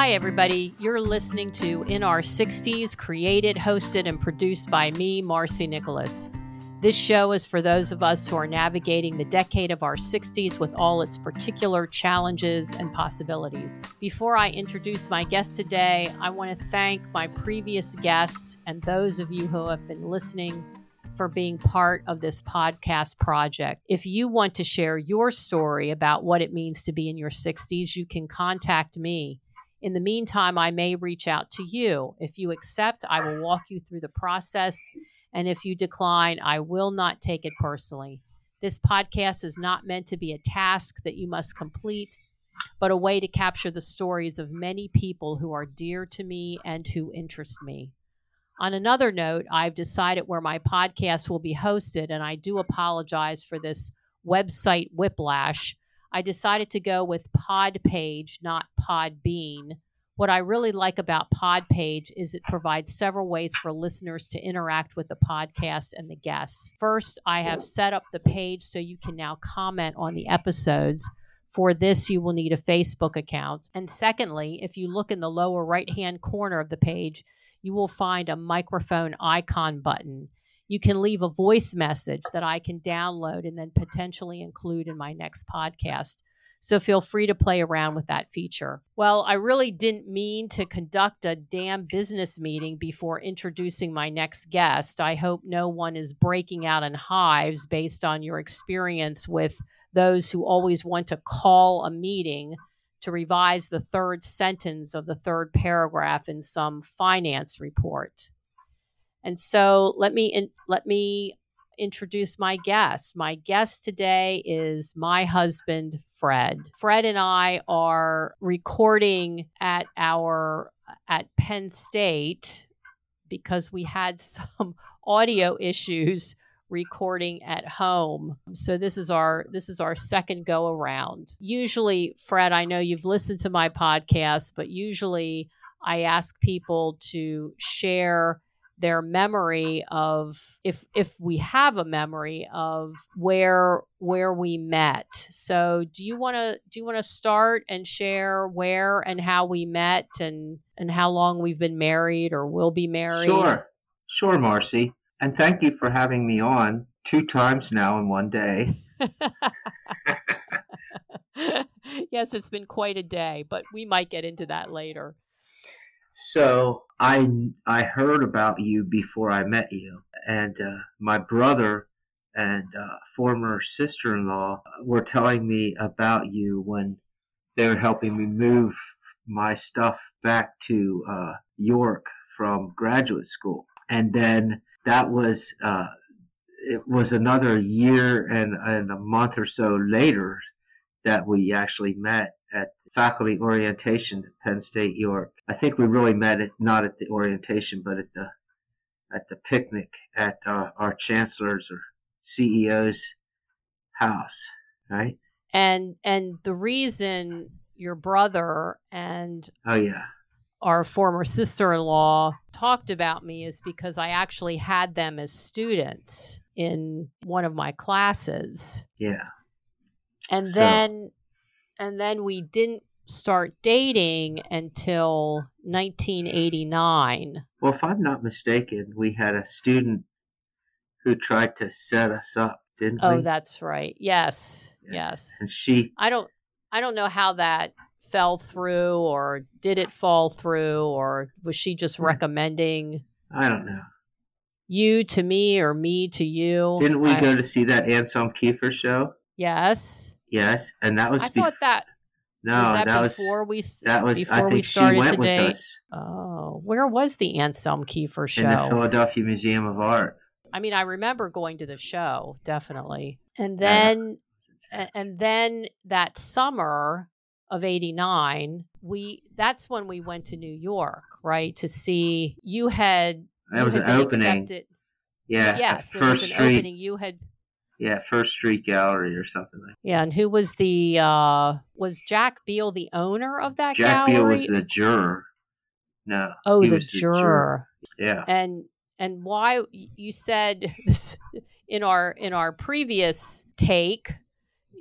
Hi, everybody. You're listening to In Our 60s, created, hosted, and produced by me, Marcy Nicholas. This show is for those of us who are navigating the decade of our 60s with all its particular challenges and possibilities. Before I introduce my guest today, I want to thank my previous guests and those of you who have been listening for being part of this podcast project. If you want to share your story about what it means to be in your 60s, you can contact me. In the meantime, I may reach out to you. If you accept, I will walk you through the process and if you decline, I will not take it personally. This podcast is not meant to be a task that you must complete, but a way to capture the stories of many people who are dear to me and who interest me. On another note, I've decided where my podcast will be hosted, and I do apologize for this website whiplash. I decided to go with Podpage, not Podbean what I really like about Podpage is it provides several ways for listeners to interact with the podcast and the guests. First, I have set up the page so you can now comment on the episodes. For this, you will need a Facebook account. And secondly, if you look in the lower right hand corner of the page, you will find a microphone icon button. You can leave a voice message that I can download and then potentially include in my next podcast. So feel free to play around with that feature. Well, I really didn't mean to conduct a damn business meeting before introducing my next guest. I hope no one is breaking out in hives based on your experience with those who always want to call a meeting to revise the third sentence of the third paragraph in some finance report. And so let me in, let me introduce my guest. My guest today is my husband, Fred. Fred and I are recording at our at Penn State because we had some audio issues recording at home. So this is our this is our second go around. Usually, Fred, I know you've listened to my podcast, but usually I ask people to share their memory of if if we have a memory of where where we met. So do you want to do you want to start and share where and how we met and and how long we've been married or will be married? Sure. Sure, Marcy. And thank you for having me on two times now in one day. yes, it's been quite a day, but we might get into that later. So I I heard about you before I met you, and uh, my brother and uh, former sister-in-law were telling me about you when they were helping me move my stuff back to uh, York from graduate school, and then that was uh, it was another year and, and a month or so later that we actually met at faculty orientation at Penn State York. I think we really met it not at the orientation, but at the at the picnic at uh, our chancellor's or CEO's house, right? And and the reason your brother and oh yeah our former sister-in-law talked about me is because I actually had them as students in one of my classes. Yeah. And so, then and then we didn't start dating until 1989. Well, if I'm not mistaken, we had a student who tried to set us up, didn't oh, we? Oh, that's right. Yes, yes. yes. And she I don't I don't know how that fell through or did it fall through or was she just hmm. recommending I don't know. You to me or me to you? Didn't we I, go to see that Anselm Kiefer show? Yes. Yes, and that was. I thought that. No, was that, that before was, we that was before we started to date. Oh, where was the Anselm Kiefer show? In the Philadelphia Museum of Art. I mean, I remember going to the show definitely, and then yeah. and then that summer of 89 we that's when we went to new york right to see you had that you was had an opening accepted. yeah yes it was an Street. opening you had yeah, First Street Gallery or something like. That. Yeah, and who was the uh was Jack Beal the owner of that Jack gallery? Beal was the juror. No. Oh, the juror. the juror. Yeah. And and why you said this in our in our previous take,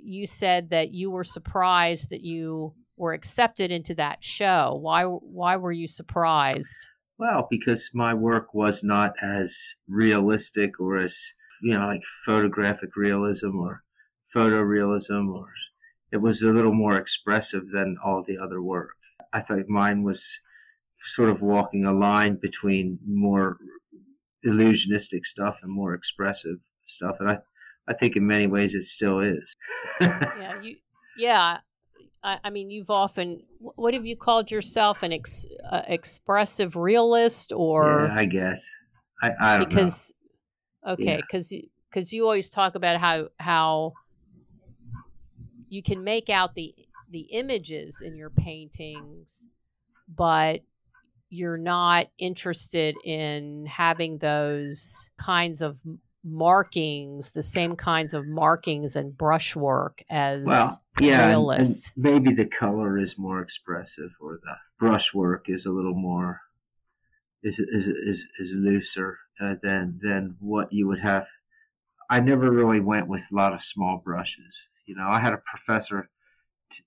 you said that you were surprised that you were accepted into that show. Why why were you surprised? Well, because my work was not as realistic or as you know like photographic realism or photorealism or it was a little more expressive than all the other work. I thought mine was sort of walking a line between more illusionistic stuff and more expressive stuff and I I think in many ways it still is. yeah, you yeah, I, I, mean, you've often what have you called yourself an ex, uh, expressive realist or? Yeah, I guess. I, I don't because know. Okay, because yeah. because you always talk about how how you can make out the the images in your paintings, but you're not interested in having those kinds of markings, the same kinds of markings and brushwork as well, yeah, realists. And, and maybe the color is more expressive, or the brushwork is a little more is is is, is looser uh, than than what you would have. I never really went with a lot of small brushes. You know, I had a professor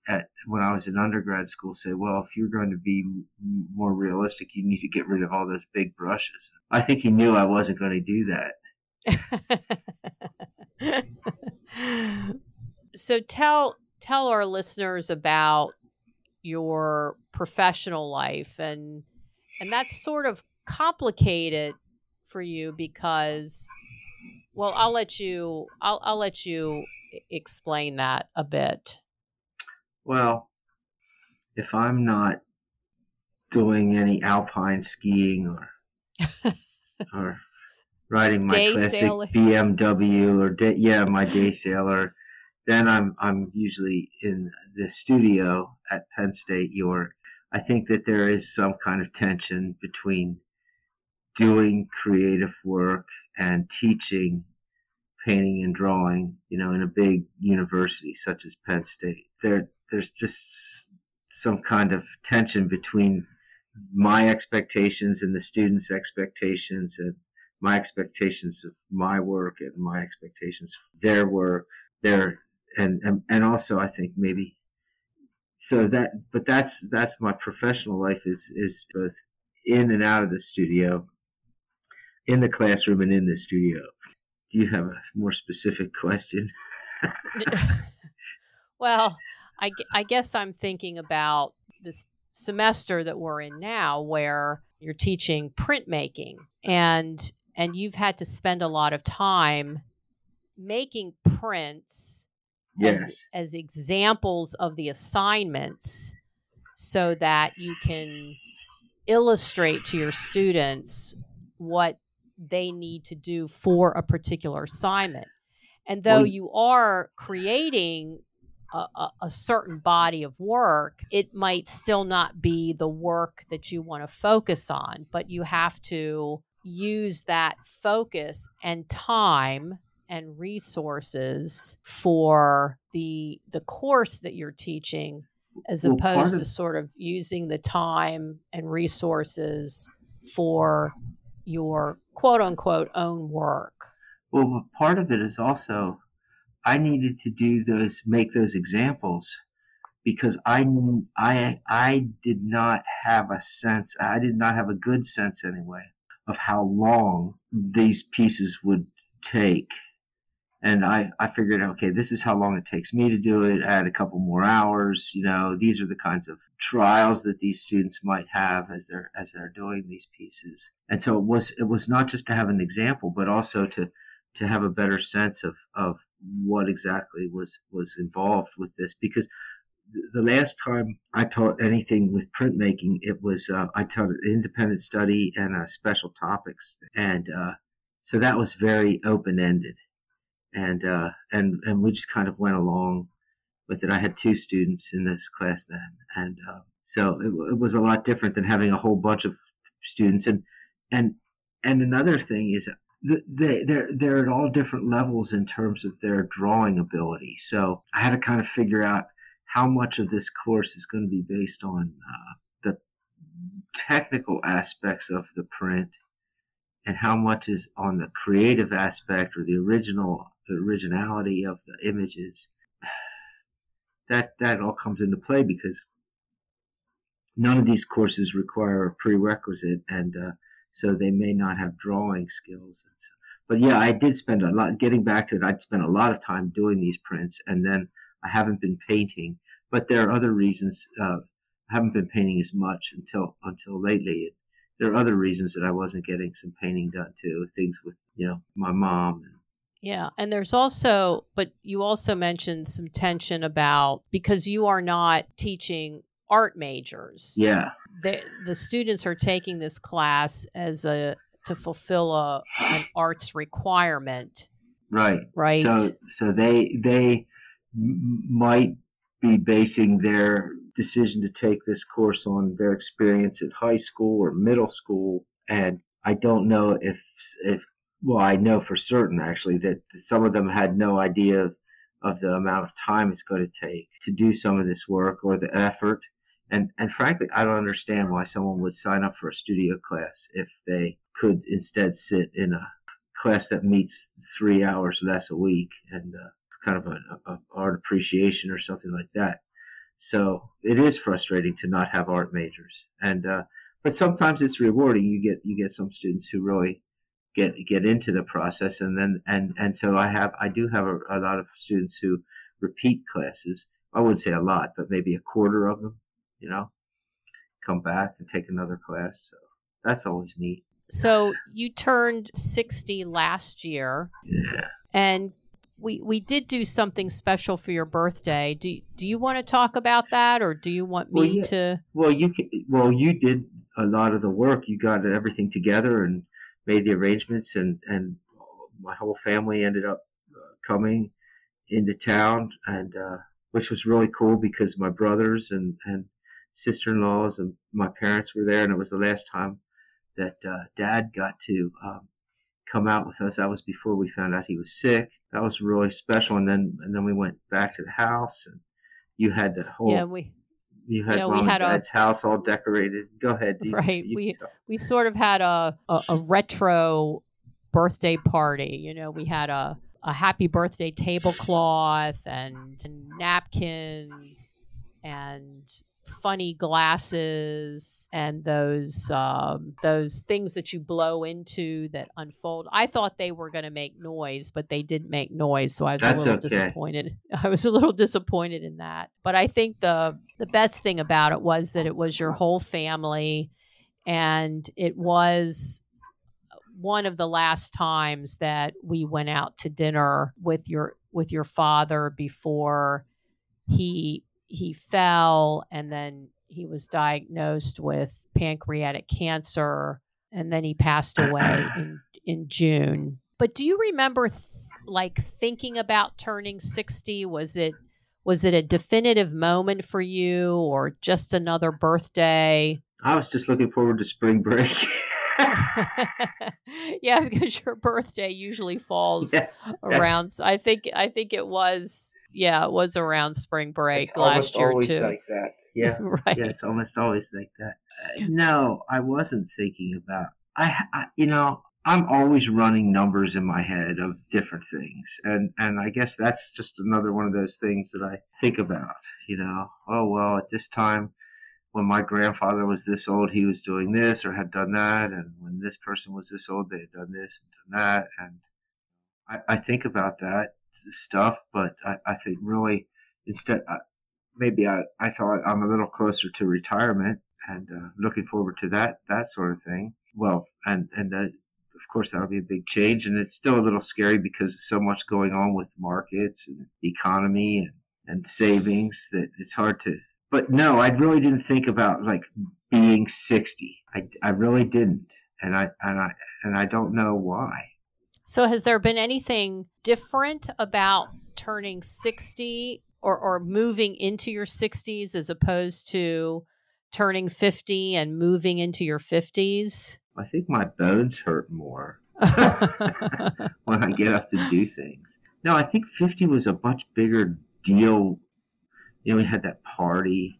at when I was in undergrad school say, well, if you're going to be more realistic, you need to get rid of all those big brushes. I think he knew I wasn't going to do that. so tell tell our listeners about your professional life and and that's sort of complicated for you because well I'll let you I'll I'll let you explain that a bit. Well, if I'm not doing any alpine skiing or or riding my day classic sailor. BMW or day, yeah, my day sailor. Then I'm I'm usually in the studio at Penn State York. I think that there is some kind of tension between doing creative work and teaching painting and drawing, you know, in a big university such as Penn State. There there's just some kind of tension between my expectations and the students' expectations and my expectations of my work and my expectations of their work, their and, and and also I think maybe so that but that's that's my professional life is is both in and out of the studio, in the classroom and in the studio. Do you have a more specific question? well, I, I guess I'm thinking about this semester that we're in now where you're teaching printmaking and and you've had to spend a lot of time making prints yes. as, as examples of the assignments so that you can illustrate to your students what they need to do for a particular assignment. And though you are creating a, a, certain body of work, it might still not be the work that you want to focus on, but you have to use that focus and time and resources for the the course that you're teaching as opposed to sort of using the time and resources for your quote unquote own work well part of it is also i needed to do those make those examples because I, I, I did not have a sense, I did not have a good sense anyway of how long these pieces would take. And I, I figured, okay, this is how long it takes me to do it. Add a couple more hours. You know, these are the kinds of trials that these students might have as they're as they're doing these pieces. And so it was it was not just to have an example, but also to to have a better sense of of what exactly was was involved with this. Because the last time I taught anything with printmaking, it was uh, I taught an independent study and special topics, and uh, so that was very open ended, and uh, and and we just kind of went along with it. I had two students in this class then, and uh, so it, it was a lot different than having a whole bunch of students, and and and another thing is they they're they're at all different levels in terms of their drawing ability. So I had to kind of figure out how much of this course is going to be based on uh, the technical aspects of the print and how much is on the creative aspect or the original the originality of the images that that all comes into play because none of these courses require a prerequisite, and uh, so they may not have drawing skills. So, but yeah, I did spend a lot. Getting back to it, I'd spent a lot of time doing these prints, and then I haven't been painting. But there are other reasons. Uh, I haven't been painting as much until until lately. There are other reasons that I wasn't getting some painting done too. Things with you know my mom and yeah. And there's also, but you also mentioned some tension about because you are not teaching art majors. Yeah. The, the students are taking this class as a, to fulfill a, an arts requirement. Right. Right. So, so they, they might be basing their decision to take this course on their experience at high school or middle school. And I don't know if, if well, I know for certain actually that some of them had no idea of, of the amount of time it's going to take to do some of this work or the effort. And, and frankly, I don't understand why someone would sign up for a studio class if they could instead sit in a class that meets three hours less a week and uh, kind of an art appreciation or something like that. So it is frustrating to not have art majors, and uh, but sometimes it's rewarding. You get you get some students who really get get into the process. And then and and so i have i do have a, a, lot of students who repeat classes. I wouldn't say a lot but maybe a quarter of them you know come back and take another class. So that's always neat. So you turned 60 last year. Yeah. And we we did do something special for your birthday. Do do you want to talk about that or do you want me well, yeah. to well you can, well you did a lot of the work. You got everything together and made the arrangements, and and my whole family ended up uh, coming into town, and uh, which was really cool because my brothers and and sister-in-laws and my parents were there, and it was the last time that uh, Dad got to um, come out with us. That was before we found out he was sick. That was really special, and then and then we went back to the house, and you had the whole yeah we you had yeah, we had dad's a, house all decorated. Go ahead. You, right. You we we sort of had a, a, a retro birthday party. You know, we had a a happy birthday tablecloth and, and napkins and funny glasses and those um, those things that you blow into that unfold. I thought they were going to make noise, but they didn't make noise, so I was That's a little okay. disappointed. I was a little disappointed in that. But I think the the best thing about it was that it was your whole family, and it was one of the last times that we went out to dinner with your with your father before he he fell and then he was diagnosed with pancreatic cancer and then he passed away in in June. But do you remember th- like thinking about turning 60 was it was it a definitive moment for you or just another birthday? I was just looking forward to spring break. yeah, because your birthday usually falls yeah, around. I think I think it was yeah, it was around spring break it's last year always too. Like that. Yeah, right. Yeah, it's almost always like that. Uh, no, I wasn't thinking about. I, I, you know, I'm always running numbers in my head of different things, and and I guess that's just another one of those things that I think about. You know, oh well, at this time when my grandfather was this old, he was doing this or had done that, and when this person was this old, they had done this and done that, and I, I think about that stuff, but I, I think really instead, I, maybe I, I thought I'm a little closer to retirement and uh, looking forward to that that sort of thing. Well, and and of course that'll be a big change, and it's still a little scary because so much going on with markets and economy and and savings that it's hard to but no, I really didn't think about like being 60. I, I really didn't. And I, and I, and I don't know why. So has there been anything different about turning 60 or, or moving into your 60s as opposed to turning 50 and moving into your 50s? I think my bones hurt more when I get up to do things. No, I think 50 was a much bigger deal you know, we had that party.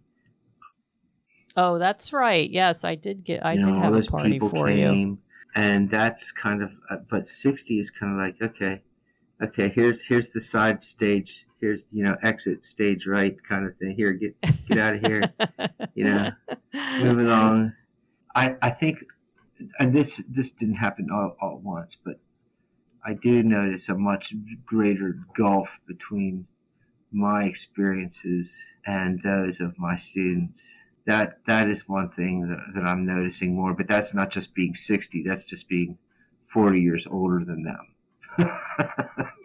Oh, that's right. Yes, I did get. I you did have a party for came, you. And that's kind of, uh, but sixty is kind of like okay, okay. Here's here's the side stage. Here's you know exit stage right kind of thing. Here, get get out of here. you know, moving along I I think, and this this didn't happen all, all at once, but I do notice a much greater gulf between my experiences and those of my students. That that is one thing that, that I'm noticing more, but that's not just being 60. That's just being 40 years older than them.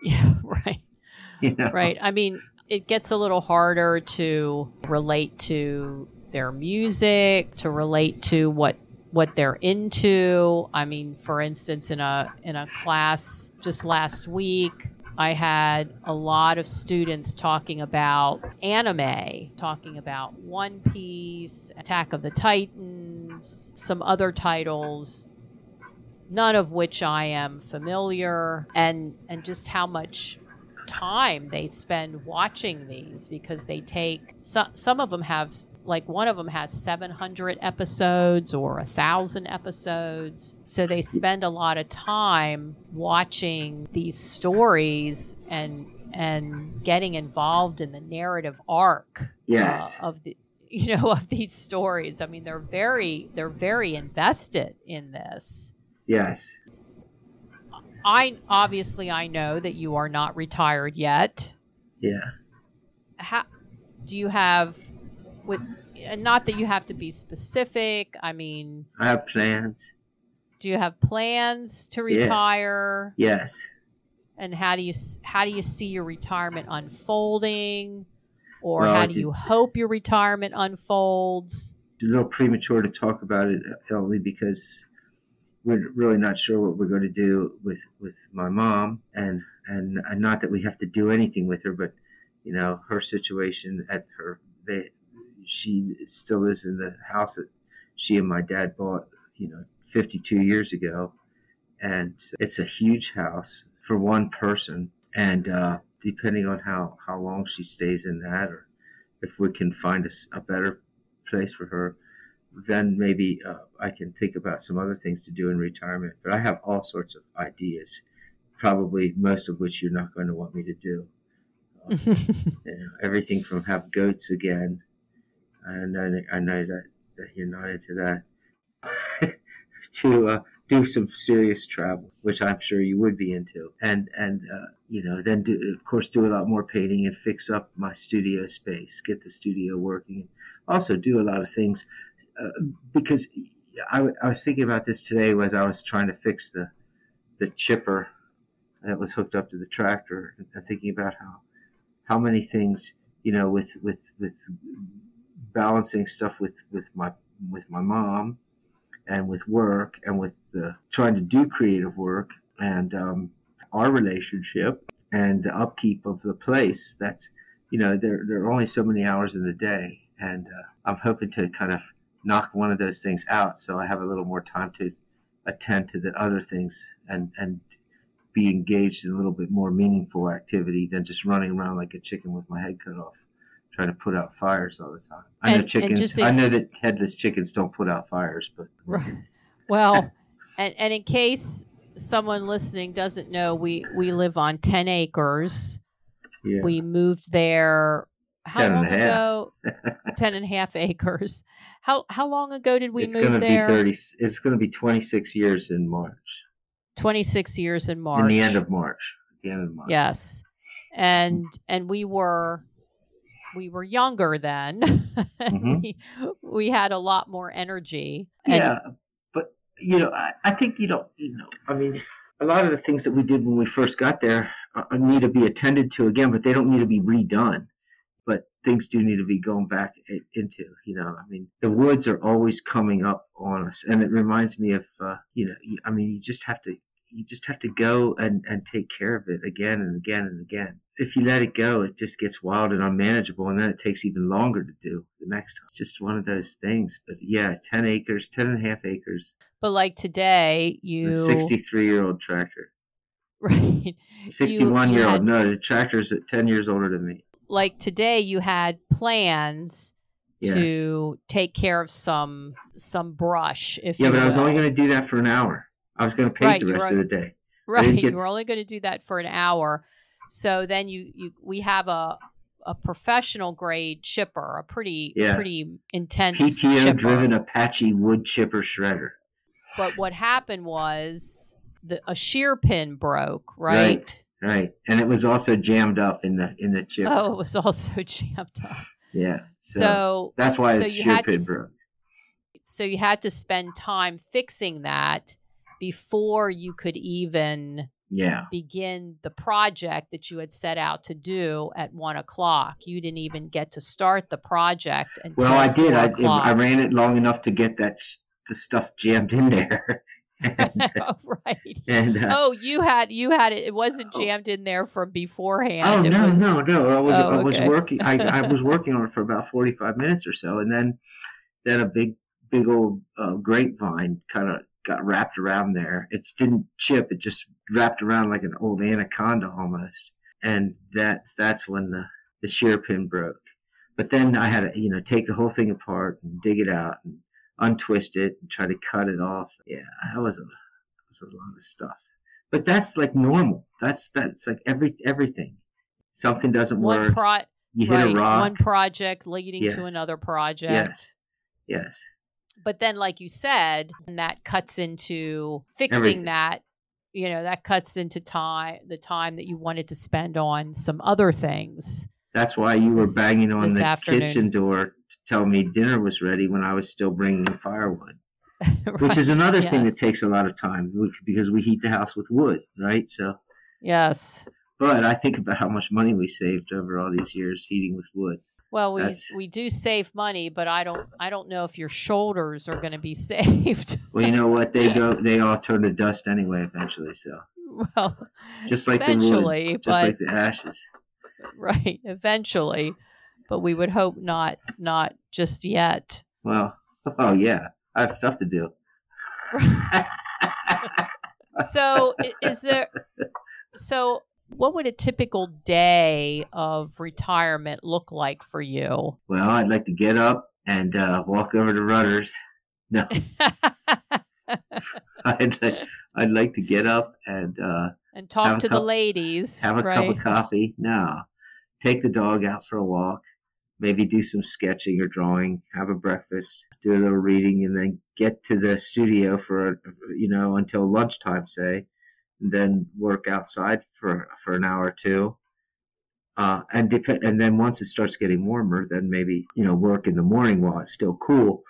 yeah, right. You know? Right. I mean, it gets a little harder to relate to their music, to relate to what what they're into. I mean, for instance, in a in a class just last week, I had a lot of students talking about anime, talking about One Piece, Attack of the Titans, some other titles, none of which I am familiar, and and just how much time they spend watching these because they take so, some of them have like one of them has 700 episodes or a thousand episodes. So they spend a lot of time watching these stories and and getting involved in the narrative arc yes. uh, of the you know of these stories. I mean they're very they're very invested in this. Yes. I obviously i know that you are not retired yet. Yeah. How do you have with uh, not that you have to be specific i mean i have plans. Do you have plans to Yeah. retire? Yes. And how do you how do you see your retirement unfolding? Or Well, how do do- you hope your retirement unfolds? It's a little premature to talk about it uh, only because we're really not sure what we're going to do with with my mom. And and, and not that we have to do anything with her but you know her situation at her they, she still is in the house that she and my dad bought you know 52 years ago and it's a huge house for one person and uh, depending on how how long she stays in that or if we can find a better place for her, then maybe uh, I can think about some other things to do in retirement. But I have all sorts of ideas, probably most of which you're not going to want me to do. You know, everything from have goats again, and I, I know that, that you're not into that, to uh, do some serious travel, which I'm sure you would be into, and and uh, you know then do of course do a lot more painting and fix up my studio space, get the studio working, also do a lot of things uh, because I was thinking about this today as I was trying to fix the the chipper that was hooked up to the tractor and thinking about how how many things you know with with with balancing stuff with with my with my mom and with work and with the trying to do creative work and um, our relationship and the upkeep of the place that's you know there there are only so many hours in the day. And uh, I'm hoping to kind of knock one of those things out so I have a little more time to attend to the other things and and be engaged in a little bit more meaningful activity than just running around like a chicken with my head cut off trying to put out fires all the time. I know And- and chickens just I know that headless chickens don't put out fires but Right. Well, and, and in case someone listening doesn't know, we, we live on 10 acres. yeah. We moved there how 10 and long a half. ago? 10 and half acres. How, how long ago did we it's move going to there? be 30 it's going to be 26 years in March. 26 years in March. In the end of March. The end of March. Yes. And and we were we were younger then. Mhm. we, we had a lot more energy. And yeah, but you know, I, I think you know, you know, I mean, a lot of the things that we did when we first got there uh, need to be attended to again, but they don't need to be redone. But things do need to be going back into. You know, I mean, the woods are always coming up on us, and it reminds me of, uh, you know, I mean, you just have to. You just have to go and, and take care of it again and again and again. If you let it go, it just gets wild and unmanageable, and then it takes even longer to do the next time. It's just one of those things. But yeah, 10 acres, 10 and a half acres, but like today you 63 year old tractor. right 61 year old. No, the tractor's at 10 years older than me. like today you had plans Yes. to take care of some some brush if Yeah, but I was will. only going to do that for an hour. I was going to paint Right, the rest of the day. right get- you were only going to do that for an hour so then you, you we have a a professional grade chipper, a pretty Yeah. pretty intense PTO chipper. driven Apache wood chipper shredder. But what happened was the a shear pin broke, right? Right. Right. And it was also jammed up in the in the chipper. Oh, it was also jammed up. Yeah. So, So that's why so it's shear had to pin broke. so you had to spend time fixing that before you could even Yeah. begin the project that you had set out to do at one o'clock. You didn't even get to start the project until Well, I did. I. I ran it long enough to get that the stuff jammed in there. and, right. and, uh, Oh, you had you had it. It wasn't jammed in there from beforehand. oh it no, was, no, no! I was, Oh, I was okay. working. I, I was working on it for about forty-five minutes or so, and then then a big, big old uh, grapevine kind of got wrapped around there. It didn't chip; it just wrapped around like an old anaconda almost. And that's that's when the the shear pin broke. But then I had to, you know, take the whole thing apart and dig it out and untwist it and try to cut it off. Yeah, that was a that was a lot of stuff. But that's like normal. That's that's like every everything. Something doesn't one work. pro- you hit right, a rock. one project leading to another project. Yes. yes. But then, like you said, and that cuts into fixing Everything. that. You know, that cuts into time, the time that you wanted to spend on some other things. That's why you were banging on the afternoon. kitchen door to tell me dinner was ready when I was still bringing the firewood. Right, Which is another thing that takes a lot of time because we heat the house with wood, right? So, Yes. but I think about how much money we saved over all these years heating with wood. Well, we That's- we do save money, but I don't I don't know if your shoulders are going to be saved. Well, you know what? They go, they all turn to dust anyway eventually. So, well, just like the wood, just but like the ashes. right, eventually, but we would hope not not just yet. Well, oh yeah, I have stuff to do. So, is there so what would a typical day of retirement look like for you? Well, I'd like to get up and uh, walk over to Rudders. No, I'd like, I'd like to get up and uh, and talk to the ladies, have a right? cup of coffee. No, take the dog out for a walk. Maybe do some sketching or drawing. Have a breakfast. Do a little reading, and then get to the studio for you know until lunchtime, say, and then work outside for for an hour or two. Uh, and dep- and then once it starts getting warmer, then maybe you know work in the morning while it's still cool,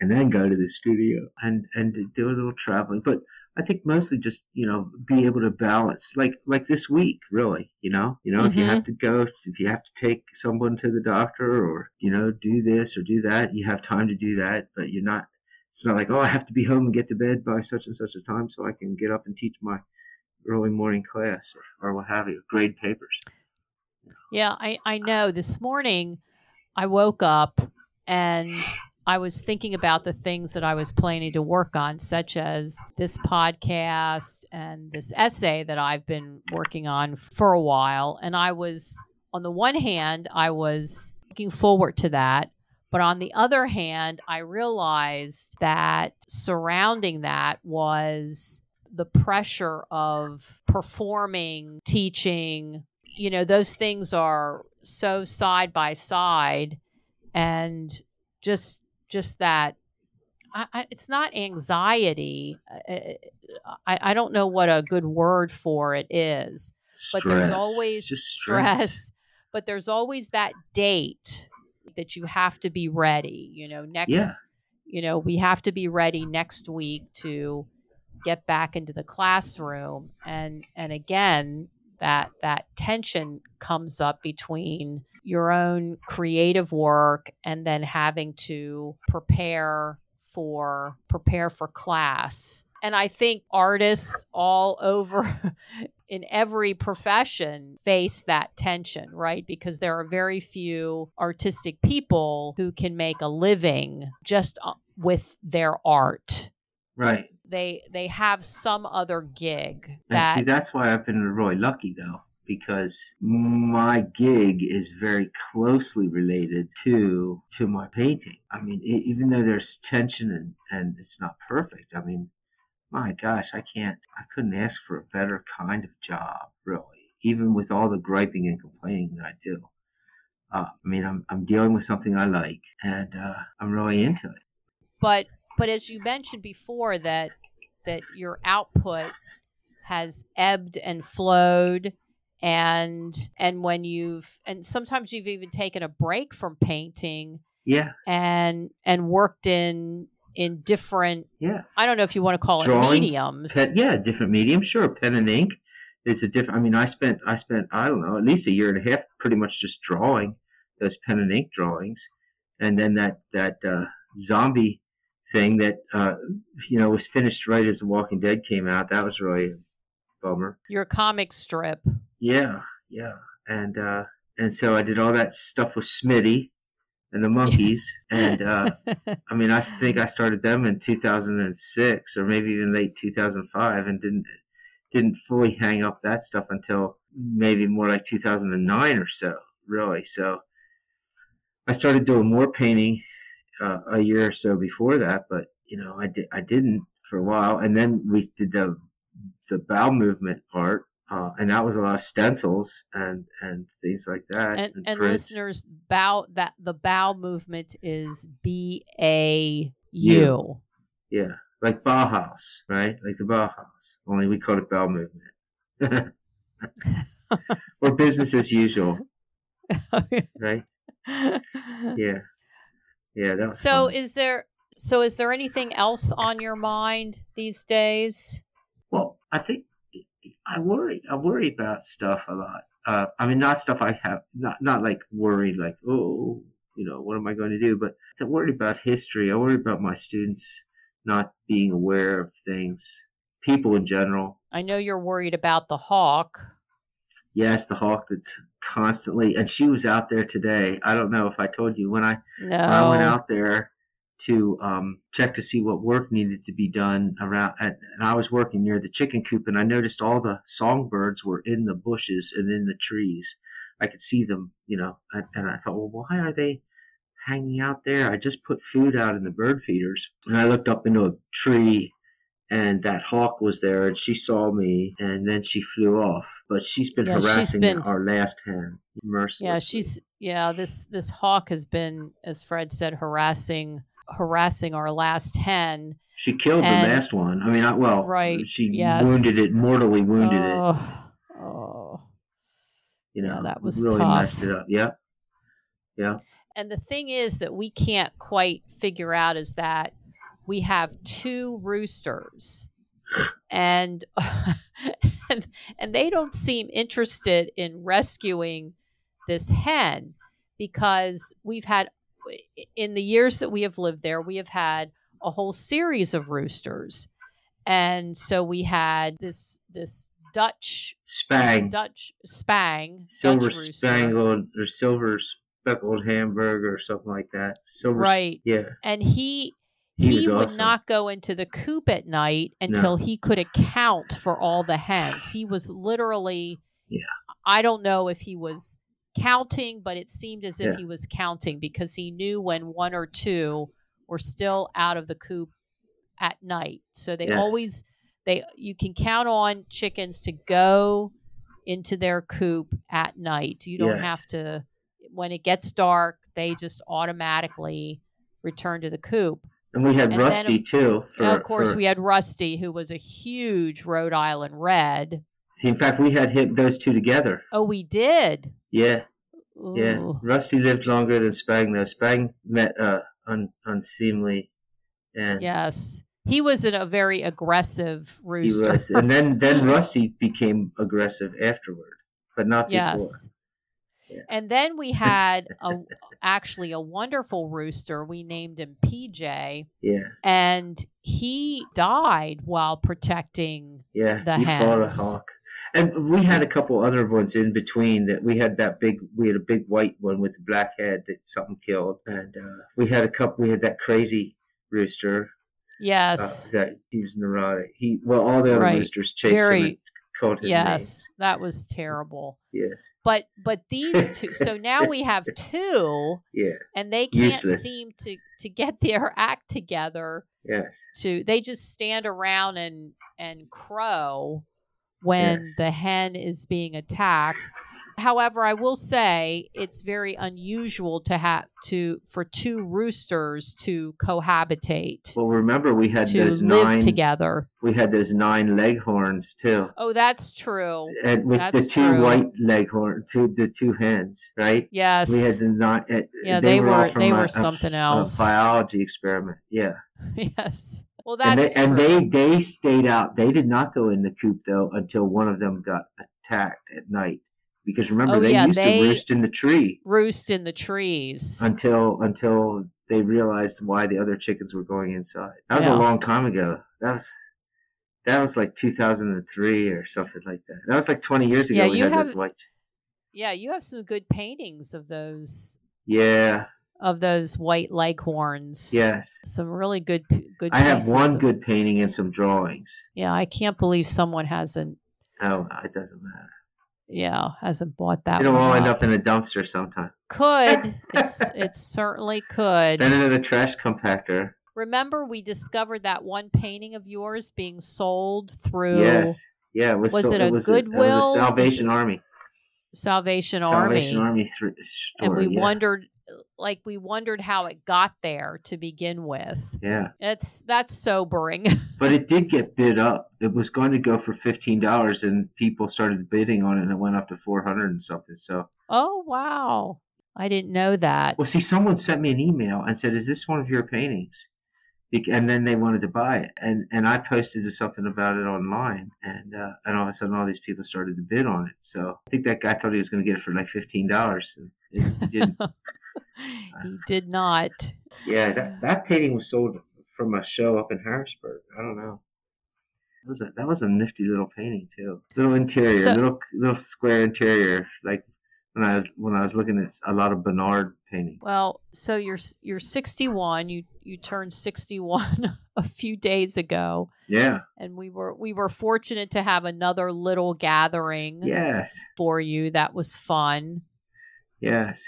and then go to the studio and and do a little traveling. But I think mostly just you know be able to balance like like this week really you know you know if you have to go if you have to take someone to the doctor or you know do this or do that you have time to do that but you're not it's not like oh I have to be home and get to bed by such and such a time so I can get up and teach my early morning class or, or what have you grade papers Yeah, I, I know. This morning I woke up and I was thinking about the things that I was planning to work on, such as this podcast and this essay that I've been working on for a while. And I was, on the one hand, I was looking forward to that. But on the other hand, I realized that surrounding that was the pressure of performing, teaching, you know those things are so side by side and just just that I, I, it's not anxiety I, I, I don't know what a good word for it is but there's always just stress. but there's always that date that you have to be ready you know next Yeah. you know we have to be ready next week to get back into the classroom and and again that that tension comes up between your own creative work and then having to prepare for prepare for class and i think artists all over in every profession face that tension right? Because there are very few artistic people who can make a living just uh, with their art. Right. They they have some other gig And that see, that's why I've been really lucky, though, because my gig is very closely related to to my painting. I mean, even though there's tension and and it's not perfect, I mean, my gosh, I can't, I couldn't ask for a better kind of job, really. Even with all the griping and complaining that I do, uh, I mean, I'm I'm dealing with something I like, and uh, I'm really into it. But but as you mentioned before, that that your output has ebbed and flowed and and when you've and sometimes you've even taken a break from painting Yeah, and and worked in in different yeah. I don't know if you want to call it Drawing, mediums. Pen, yeah, different medium. Sure, pen and ink is a different. I mean, I spent I spent I don't know at least a year and a half pretty much just drawing those pen and ink drawings, and then that that uh, zombie thing that uh, you know was finished right as The Walking Dead came out. That was really a bummer. Your comic strip. Yeah, yeah, and uh, and so I did all that stuff with Smitty and the monkeys, and uh, I mean I think I started them in 2006 or maybe even late 2005, and didn't didn't fully hang up that stuff until maybe more like 2009 or so, really. So I started doing more painting uh, a year or so before that, but you know I did I didn't for a while, and then we did the the bowel movement part, uh, and that was a lot of stencils and and things like that. and, and prints. listeners bow that the bow movement is B A U. yeah, like Bauhaus, right? Like the Bauhaus, only we call it bow movement, or business as usual, right? Yeah, yeah. That So fun. is there so is there anything else on your mind these days? Well, I think I worry. I worry about stuff a lot. Uh, I mean, not stuff I have, not not like worried, like oh, you know, what am I going to do? But I worry about history. I worry about my students not being aware of things, people in general. I know you're worried about the hawk. Yes, the hawk that's constantly, and she was out there today. I don't know if I told you when I No. when I went out there to um, check to see what work needed to be done around, and, and I was working near the chicken coop, and I noticed all the songbirds were in the bushes and in the trees. I could see them, you know, and, and I thought, well, why are they hanging out there? I just put food out in the bird feeders, and I looked up into a tree. And that hawk was there, and she saw me, and then she flew off. But she's been Yeah, she's harassing been- our last hen mercilessly. Yeah, she's yeah, this this hawk has been as Fred said harassing harassing our last hen. She killed And- the last one. I mean, I, well, Right, She yes. wounded it, mortally wounded it. oh, oh. You know, yeah, that was really tough. messed it up. Yeah. Yeah. And the thing is that we can't quite figure out is that we have two roosters. And, and and they don't seem interested in rescuing this hen because we've had in the years that we have lived there we have had a whole series of roosters and so we had this this dutch Spang, dutch spang silver dutch spangled or silver speckled Hamburg or something like that. Silver. right Yeah. and he He he, would awesome. not go into the coop at night until he could account for all the hens. He was literally Yeah. I don't know if he was counting, but it seemed as if Yeah. he was counting because he knew when one or two were still out of the coop at night. So they Yes. always they you can count on chickens to go into their coop at night. You don't Yes. have to when it gets dark, they just automatically return to the coop. And we had And then, Rusty too. For, And of course, for- we had Rusty, who was a huge Rhode Island Red. In fact, we had hit those two together. Oh, we did. Yeah. Yeah. Rusty lived longer than Spang though. Spang met uh, un, unseemly, and Yes. He was in a very aggressive rooster. was. And then then Rusty became aggressive afterward, but not before. yes. Yeah. And then we had a actually a wonderful rooster. We named him PJ, Yeah. and he died while protecting. Yeah, the he fought a hawk. And we had a couple other ones in between that we had that big we had a big white one with a black head that something killed. And uh, we had a couple we had that crazy rooster. Uh, Yes. that he was neurotic. He well all the other Right. roosters chased him Very- and called his yes. That was terrible. Yes. But but these two. so now we have two. Yeah. and they can't Useless. seem to to get their act together Yes. to they just stand around and and crow when Yes. the hen is being attacked However, I will say it's very unusual to have to for two roosters to cohabitate Well, remember we had to those live nine. together. We had those nine leghorns too, Oh, that's true. and with That's the two true. white leghorn, two the two hens, right? Yes. We had the nine. uh, yeah, they, all were from they a- were something a else. biology experiment. Yeah. yes. Well, and they, and they they stayed out. They did not go in the coop though until one of them got attacked at night. Because remember, Oh, they yeah, used they- to roost in the tree roost in the trees. until until they realized why the other chickens were going inside. That was Yeah. a long time ago. That was that was like 2003 or something like that. That was like 20 years ago. Yeah, we you had have- those white. yeah, you have some good paintings of those Yeah. Of those white leghorns. Yes. Some really good good. I have one of- good painting and some drawings. Yeah, I can't believe someone hasn't. Oh, it doesn't matter. Yeah, hasn't bought that. It'll all end up. up in a dumpster sometime. Could it's it certainly could. Then into the trash compactor. Remember, we discovered that one painting of yours being sold through Yes. Yeah, it was, Was so- it a it was Goodwill? it was Was a Salvation it- Army. Salvation, Salvation Army, Army thr- store. and we yeah. wondered, like, we wondered how it got there to begin with. Yeah, It's that's sobering. but it did get bid up. It was going to go for fifteen dollars, and people started bidding on it, and it went up to four hundred and something. So, oh wow, I didn't know that. well, see, someone sent me an email and said, "Is this one of your paintings?" And then they wanted to buy it, and and I posted something about it online, and uh, and all of a sudden, all these people started to bid on it. So I think that guy thought he was going to get it for like fifteen dollars, and he didn't. he did not. Yeah, that, uh, that painting was sold from a show up in Harrisburg. I don't know. That was a that was a nifty little painting too. Little interior, So- little little square interior. Like when I was when I was looking at a lot of Bonnard painting. Well, so you're you're 61. You you turned 61 a few days ago, Yeah. and we were we were fortunate to have another little gathering Yes. for you. That was fun. Yes.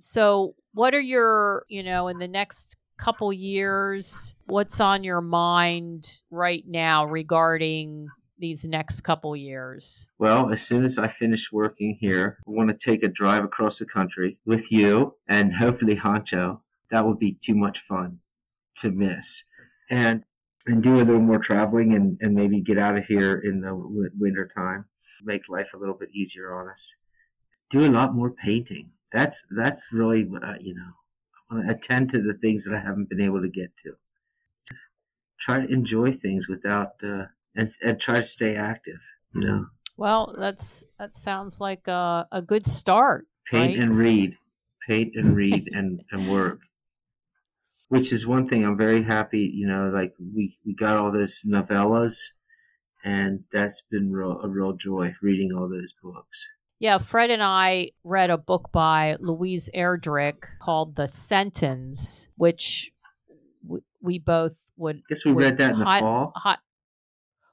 So, what are your you know in the next couple years? What's on your mind right now regarding these next couple years? Well, as soon as I finish working here, I want to take a drive across the country with you and hopefully Honcho. That would be too much fun to miss. And and do a little more traveling and, and maybe get out of here in the winter time. Make life a little bit easier on us. Do a lot more painting. That's that's really what I, you know, I want to attend to the things that I haven't been able to get to. Try to enjoy things without uh, and and try to stay active. You know. Well, that's that sounds like a, a good start. paint and read paint and read and, and work which is one thing i'm very happy you know like we, we got all those novellas and that's been real, a real joy reading all those books Yeah, Fred and I read a book by Louise Erdrich called The Sentence, which w- we both would. guess we would read that in the fall hi-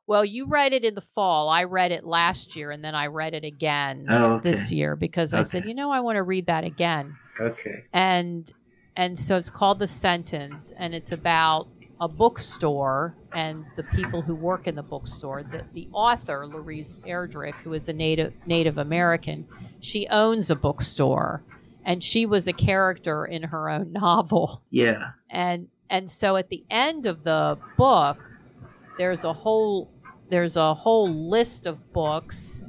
well, you read it in the fall. I read it last year, and then I read it again oh okay this year because I said, you know, I want to read that again. okay and and so it's called the sentence and it's about a bookstore and the people who work in the bookstore the, the author louise erdrich who is a native native american she owns a bookstore. And she was a character in her own novel. Yeah. And and so at the end of the book there's a whole there's a whole list of books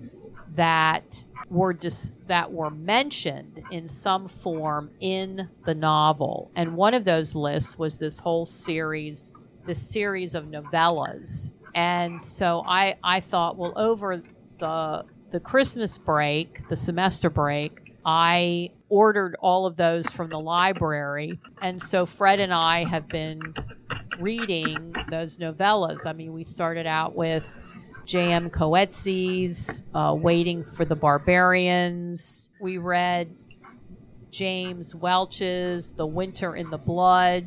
that were dis- that were mentioned in some form in the novel. And one of those lists was this whole series this series of novellas. And so i i thought well over the the christmas break the semester break i ordered all of those from the library. And so fred and i have been reading those novellas. I mean we started out with J.M. Coetzee's uh, Waiting for the Barbarians. We read James Welch's The Winter in the Blood.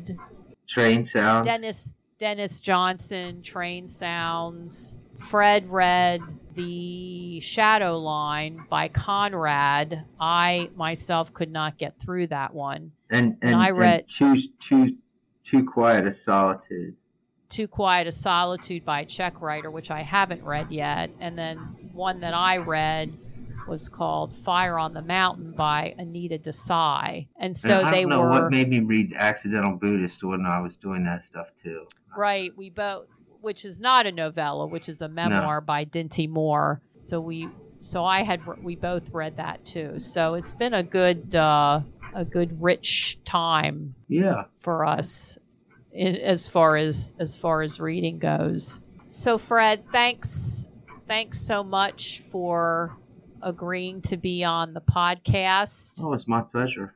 train sounds Denis Denis Johnson, Train Sounds. Fred read The Shadow Line by Conrad. I myself could not get through that one. and and, and I and read- too too too quiet a solitude Too Quiet a Solitude by a Czech writer, which I haven't read yet. And then one that I read was called Fire on the Mountain by Anita Desai. And so and I they don't know were what made me read Accidental Buddhist when I was doing that stuff too. right. We both, which is not a novella, which is a memoir by Dinty Moore. So we, so I had, we both read that too. So it's been a good, uh, a good rich time Yeah. for us in, as far as as far as reading goes. So Fred, thanks thanks so much for agreeing to be on the podcast. Oh, it's my pleasure.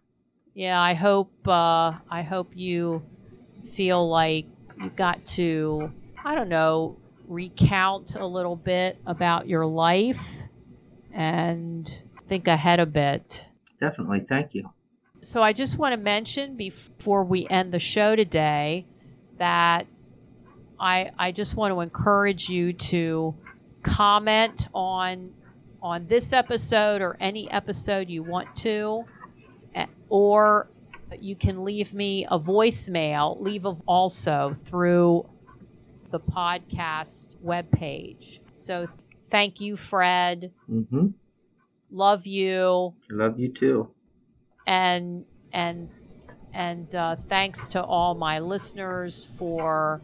Yeah, I hope uh, I hope you feel like you got to I don't know recount a little bit about your life and think ahead a bit. Definitely. Thank you. So I just want to mention before we end the show today that I I just want to encourage you to comment on on this episode or any episode you want to eh, or you can leave me a voicemail leave a, also through the podcast webpage so thank you fred Mm-hmm. love you Love you too. And and and uh, thanks to all my listeners for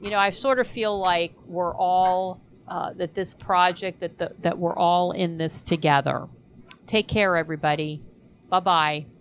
you know i sort of feel like we're all uh, that this project that the, that we're all in this together. Take care everybody. Bye bye